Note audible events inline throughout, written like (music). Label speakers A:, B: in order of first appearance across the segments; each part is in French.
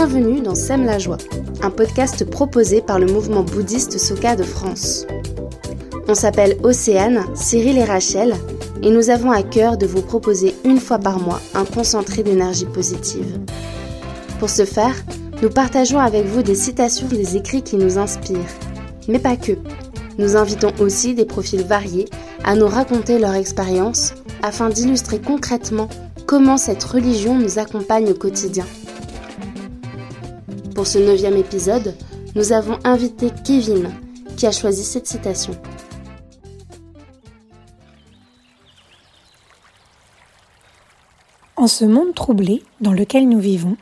A: Bienvenue dans Sème la joie, un podcast proposé par le mouvement bouddhiste Soka de France. On s'appelle Océane, Cyril et Rachel, et nous avons à cœur de vous proposer une fois par mois un concentré d'énergie positive. Pour ce faire, nous partageons avec vous des citations des écrits qui nous inspirent, mais pas que. Nous invitons aussi des profils variés à nous raconter leur expérience afin d'illustrer concrètement comment cette religion nous accompagne au quotidien. Pour ce neuvième épisode, nous avons invité Kevin, qui a choisi cette citation.
B: En ce monde troublé dans lequel nous vivons,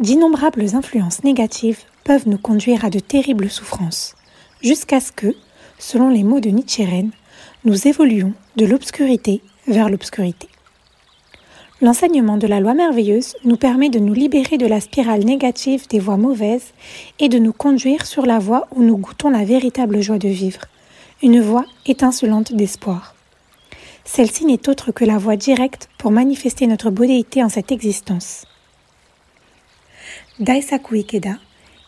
B: d'innombrables influences négatives peuvent nous conduire à de terribles souffrances, jusqu'à ce que, selon les mots de Nietzsche, nous évoluions de l'obscurité vers l'obscurité. L'enseignement de la loi merveilleuse nous permet de nous libérer de la spirale négative des voies mauvaises et de nous conduire sur la voie où nous goûtons la véritable joie de vivre, une voie étincelante d'espoir. Celle-ci n'est autre que la voie directe pour manifester notre bodhéité en cette existence. Daisaku Ikeda,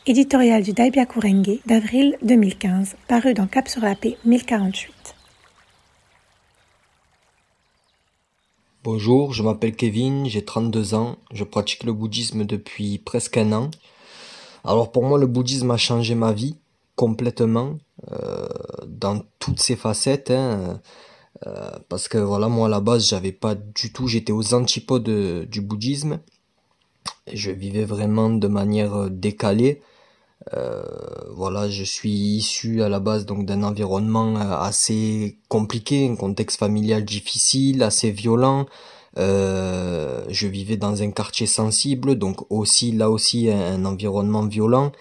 B: éditorial du Daibyaku Renge d'avril 2015, paru dans Cap sur la paix 1048.
C: Bonjour, je m'appelle Kevin, j'ai 32 ans, je pratique le bouddhisme depuis presque un an. Alors pour moi le bouddhisme a changé ma vie complètement euh, dans toutes ses facettes hein, euh, parce que voilà moi à la base j'avais pas du tout j'étais aux antipodes du bouddhisme je vivais vraiment de manière décalée euh, voilà, je suis issu à la base donc d'un environnement euh, assez compliqué, un contexte familial difficile, assez violent. Euh, je vivais dans un quartier sensible, donc aussi là aussi un, environnement violent.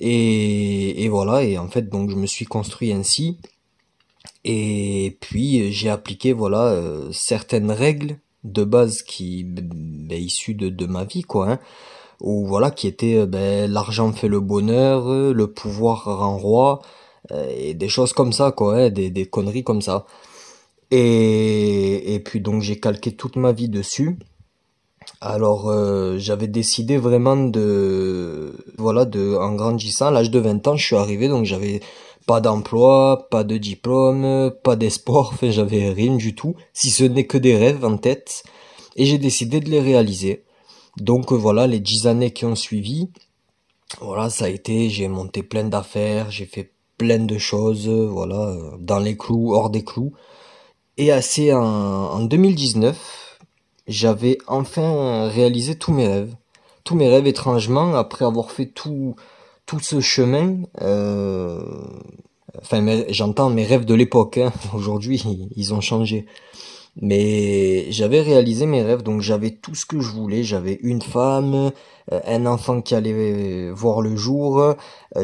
C: Et, et, voilà, et en fait donc je me suis construit ainsi. Et puis j'ai appliqué voilà euh, certaines règles de base qui ben, issues de, de ma vie quoi. Hein ou voilà qui était euh, ben, l'argent fait le bonheur, euh, le pouvoir rend roi euh, et des choses comme ça quoi, hein, des, conneries comme ça. Et, et puis donc j'ai calqué toute ma vie dessus. Alors j'avais décidé vraiment de voilà de en grandissant à l'âge de 20 ans je suis arrivé donc j'avais pas d'emploi, pas de diplôme, pas d'espoir, (laughs) enfin j'avais rien du tout si ce n'est que des rêves en tête et j'ai décidé de les réaliser. Donc euh, voilà, les dix années qui ont suivi, voilà, ça a été, j'ai monté plein d'affaires, j'ai fait plein de choses, voilà, euh, dans les clous, hors des clous. Et assez en, en 2019, j'avais enfin réalisé tous mes rêves. Tous mes rêves étrangement, après avoir fait tout, tout ce chemin, euh, enfin j'entends mes rêves de l'époque, hein. (laughs) aujourd'hui ils ont changé. Mais j'avais réalisé mes rêves, donc j'avais tout ce que je voulais. J'avais une femme, euh, un enfant qui allait voir le jour. Euh,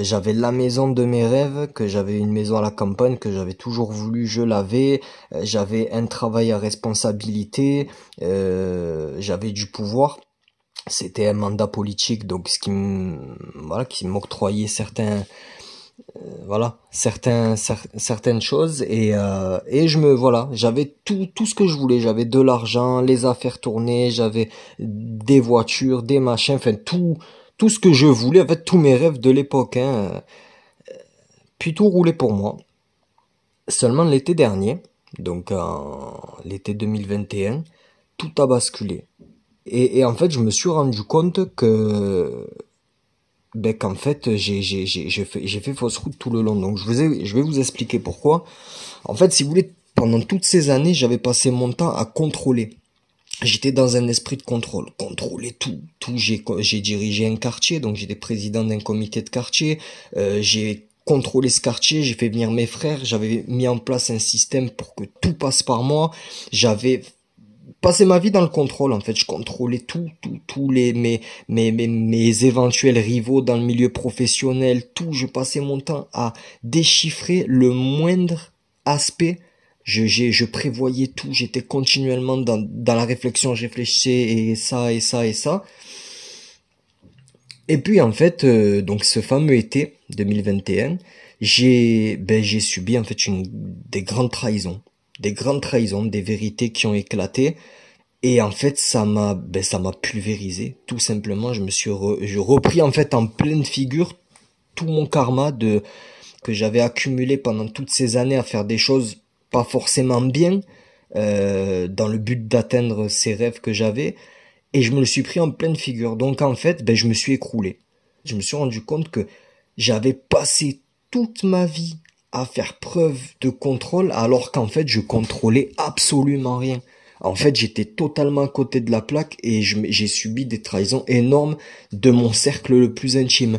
C: j'avais la maison de mes rêves, que j'avais une maison à la campagne que j'avais toujours voulu, je l'avais. Euh, j'avais un travail à responsabilité. j'avais du pouvoir. C'était un mandat politique, donc ce qui voilà, m'octroyait certains euh, voilà certains certaines choses et euh, et je me voilà j'avais tout tout ce que je voulais. J'avais de l'argent les affaires tournées j'avais des voitures des machins enfin tout tout ce que je voulais en fait tous mes rêves de l'époque hein, puis tout roulait pour moi. Seulement l'été dernier donc l'été 2021 tout a basculé. Et, et en fait je me suis rendu compte que ben qu'en fait j'ai j'ai j'ai fait j'ai fait fausse route tout le long. Donc je vous ai, je vais vous expliquer pourquoi. En fait, si vous voulez, pendant toutes ces années, j'avais passé mon temps à contrôler. J'étais dans un esprit de contrôle, contrôler tout, tout. J'ai j'ai dirigé un quartier, donc j'étais président d'un comité de quartier. Euh, j'ai contrôlé ce quartier, j'ai fait venir mes frères, j'avais mis en place un système pour que tout passe par moi. J'avais passé ma vie dans le contrôle en fait. Je contrôlais tout tout tous les mes, mes mes mes éventuels rivaux dans le milieu professionnel tout. Je passais mon temps à déchiffrer le moindre aspect. Je je, je prévoyais tout. J'étais continuellement dans dans la réflexion. Je réfléchissais et ça et ça et ça. Et puis en fait euh, donc ce fameux été 2021 j'ai ben j'ai subi en fait une des grandes trahisons des grandes trahisons, des vérités qui ont éclaté. Et en fait, ça m'a, ben, ça m'a pulvérisé, tout simplement. Je me suis je repris en fait en pleine figure tout mon karma de que j'avais accumulé pendant toutes ces années à faire des choses pas forcément bien, euh, dans le but d'atteindre ces rêves que j'avais, et je me le suis pris en pleine figure. Donc en fait, ben, je me suis écroulé. Je me suis rendu compte que j'avais passé toute ma vie à faire preuve de contrôle alors qu'en fait je contrôlais absolument rien. En fait, j'étais totalement à côté de la plaque et j'ai subi des trahisons énormes de mon cercle le plus intime.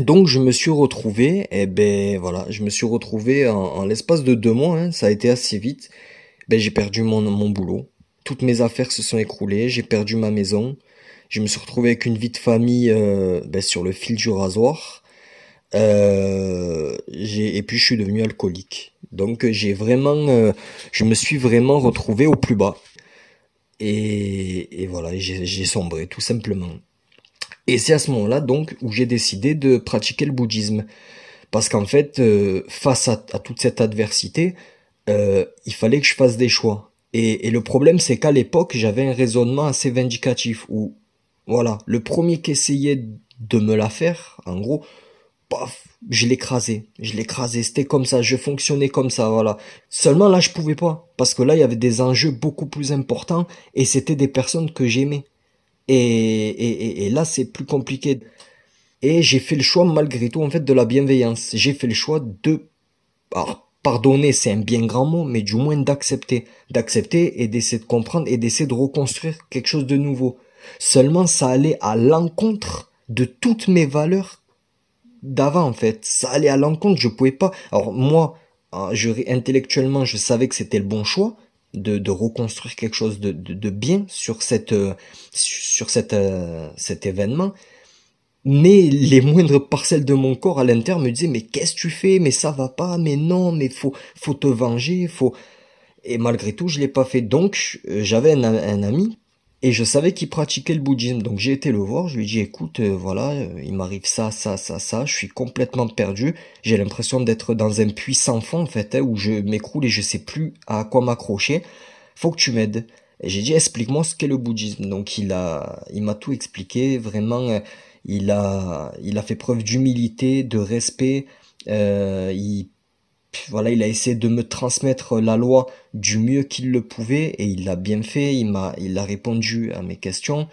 C: Donc je me suis retrouvé, et eh ben voilà, je me suis retrouvé en, l'espace de deux mois, hein, ça a été assez vite. Ben j'ai perdu mon, mon boulot, toutes mes affaires se sont écroulées, j'ai perdu ma maison, je me suis retrouvé avec une vie de famille euh, ben, sur le fil du rasoir. Euh, et puis je suis devenu alcoolique. Donc j'ai vraiment, euh, je me suis vraiment retrouvé au plus bas. Et, voilà, j'ai sombré tout simplement. Et c'est à ce moment-là donc où j'ai décidé de pratiquer le bouddhisme. Parce qu'en fait, euh, face à, toute cette adversité, il fallait que je fasse des choix. Et, et le problème, c'est qu'à l'époque, j'avais un raisonnement assez vindicatif où, voilà, le premier qui essayait de me la faire, en gros, paf, je l'écrasais, je l'écrasais, c'était comme ça, je fonctionnais comme ça, voilà. Seulement là, je pouvais pas, parce que là, il y avait des enjeux beaucoup plus importants, et c'était des personnes que j'aimais. Et, et, et, là, c'est plus compliqué. Et j'ai fait le choix, malgré tout, en fait, de la bienveillance. J'ai fait le choix de, alors, pardonner, c'est un bien grand mot, mais du moins d'accepter. D'accepter et d'essayer de comprendre et d'essayer de reconstruire quelque chose de nouveau. Seulement, ça allait à l'encontre de toutes mes valeurs d'avant en fait. Ça allait à l'encontre, je pouvais pas. Alors moi, hein, je, intellectuellement, je savais que c'était le bon choix de, de reconstruire quelque chose de, de, de bien sur cette euh, sur cette euh, cet événement. Mais les moindres parcelles de mon corps à l'intérieur me disaient mais qu'est-ce que tu fais? Mais ça va pas mais non mais faut faut te venger faut et malgré tout je l'ai pas fait donc euh, j'avais un, un ami et je savais qu'il pratiquait le bouddhisme, donc j'ai été le voir, je lui ai dit écoute, euh, voilà, euh, il m'arrive ça, ça, ça, ça, je suis complètement perdu, j'ai l'impression d'être dans un puits sans fond en fait, hein, où je m'écroule et je sais plus à quoi m'accrocher, faut que tu m'aides. Et j'ai dit explique-moi ce qu'est le bouddhisme. Donc il a, il m'a tout expliqué, vraiment, euh, il a, il a fait preuve d'humilité, de respect, il voilà, il a essayé de me transmettre la loi du mieux qu'il le pouvait et il l'a bien fait. Il a répondu à mes questions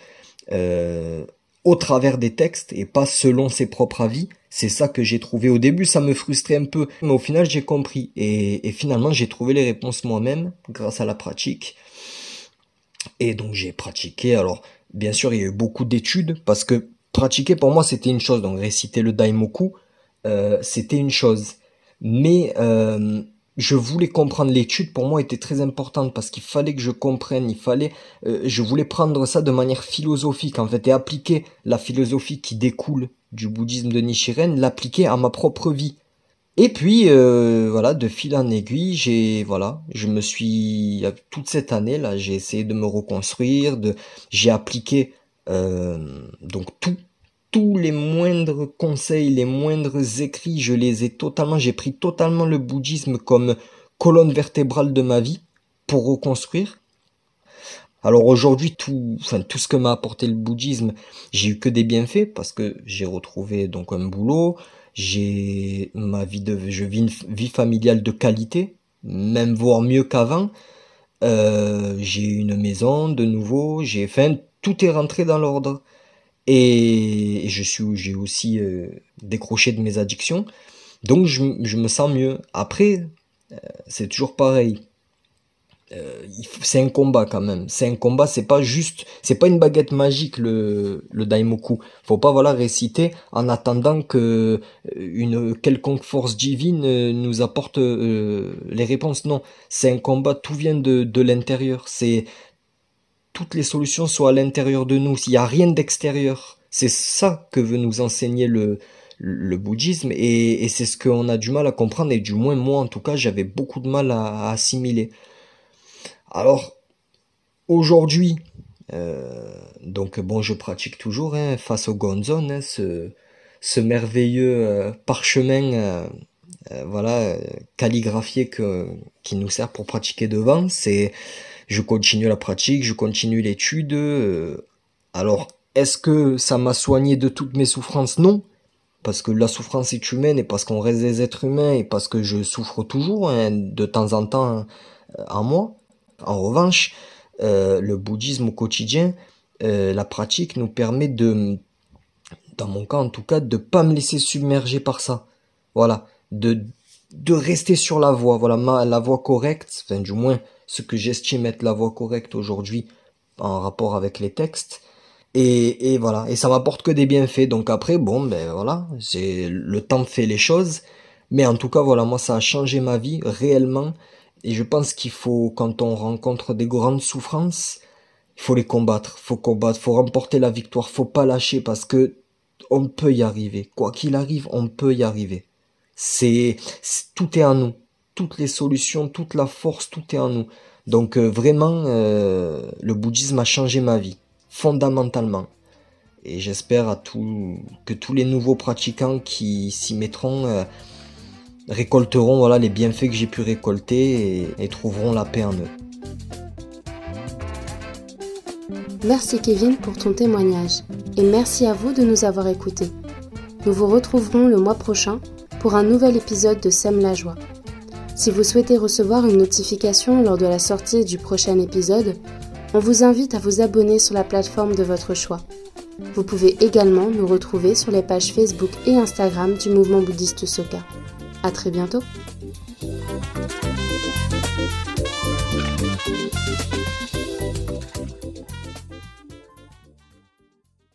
C: euh, au travers des textes et pas selon ses propres avis. C'est ça que j'ai trouvé au début, ça me frustrait un peu, mais au final j'ai compris et, et finalement j'ai trouvé les réponses moi-même grâce à la pratique. Et donc j'ai pratiqué. Alors bien sûr il y a eu beaucoup d'études parce que pratiquer pour moi c'était une chose. Donc réciter le daimoku euh, c'était une chose mais euh, je voulais comprendre l'étude pour moi était très importante parce qu'il fallait que je comprenne, il fallait, euh, je voulais prendre ça de manière philosophique en fait et appliquer la philosophie qui découle du bouddhisme de Nichiren, l'appliquer à ma propre vie. Et puis euh, voilà, de fil en aiguille, j'ai voilà, je me suis toute cette année là, j'ai essayé de me reconstruire, de j'ai appliqué donc tout tous les moindres conseils, les moindres écrits, je les ai totalement, j'ai pris totalement le bouddhisme comme colonne vertébrale de ma vie pour reconstruire. Alors aujourd'hui, tout, enfin, tout ce que m'a apporté le bouddhisme, j'ai eu que des bienfaits parce que j'ai retrouvé donc un boulot, j'ai ma vie de, je vis une vie familiale de qualité, même voire mieux qu'avant. Euh, j'ai une maison de nouveau, j'ai, enfin, tout est rentré dans l'ordre et, je suis j'ai aussi euh, décroché de mes addictions. Donc je, je me sens mieux. Après euh, c'est toujours pareil. Euh, c'est un combat quand même. C'est un combat c'est pas juste c'est pas une baguette magique le le daimoku. Faut pas voilà réciter en attendant que une quelconque force divine nous apporte les réponses. Non. C'est un combat tout vient de de l'intérieur. C'est toutes les solutions soient à l'intérieur de nous, s'il n'y a rien d'extérieur. C'est ça que veut nous enseigner le, bouddhisme et, c'est ce qu'on a du mal à comprendre et du moins moi en tout cas j'avais beaucoup de mal à, assimiler. Alors aujourd'hui, euh, donc bon je pratique toujours hein, face au gonzon, hein, ce, ce merveilleux euh, parchemin euh, voilà calligraphié que, qui nous sert pour pratiquer devant, c'est je continue la pratique, je continue l'étude. Euh, alors, est-ce que ça m'a soigné de toutes mes souffrances? Non. Parce que la souffrance est humaine et parce qu'on reste des êtres humains et parce que je souffre toujours hein, de temps en temps euh, en moi. En revanche, euh, le bouddhisme au quotidien, la pratique nous permet de, dans mon cas en tout cas, de pas me laisser submerger par ça. Voilà, de de rester sur la voie, voilà la voie correcte, enfin du moins ce que j'estime être la voie correcte aujourd'hui en rapport avec les textes. Et, et voilà, et ça m'apporte que des bienfaits. Donc après, bon, ben voilà, c'est le temps fait les choses. Mais en tout cas, voilà, moi ça a changé ma vie réellement. Et je pense qu'il faut, quand on rencontre des grandes souffrances, il faut les combattre, faut combattre, faut remporter la victoire, faut pas lâcher parce que on peut y arriver. Quoi qu'il arrive, on peut y arriver. C'est tout est en nous, toutes les solutions, toute la force, tout est en nous. Donc euh, vraiment, euh, le bouddhisme a changé ma vie fondamentalement. Et j'espère à tout, que tous les nouveaux pratiquants qui s'y mettront euh, récolteront voilà les bienfaits que j'ai pu récolter et, et trouveront la paix en eux.
A: Merci Kevin pour ton témoignage et merci à vous de nous avoir écoutés. Nous vous retrouverons le mois prochain pour un nouvel épisode de Sème la joie. Si vous souhaitez recevoir une notification lors de la sortie du prochain épisode, on vous invite à vous abonner sur la plateforme de votre choix. Vous pouvez également nous retrouver sur les pages Facebook et Instagram du mouvement bouddhiste Soka. À très bientôt!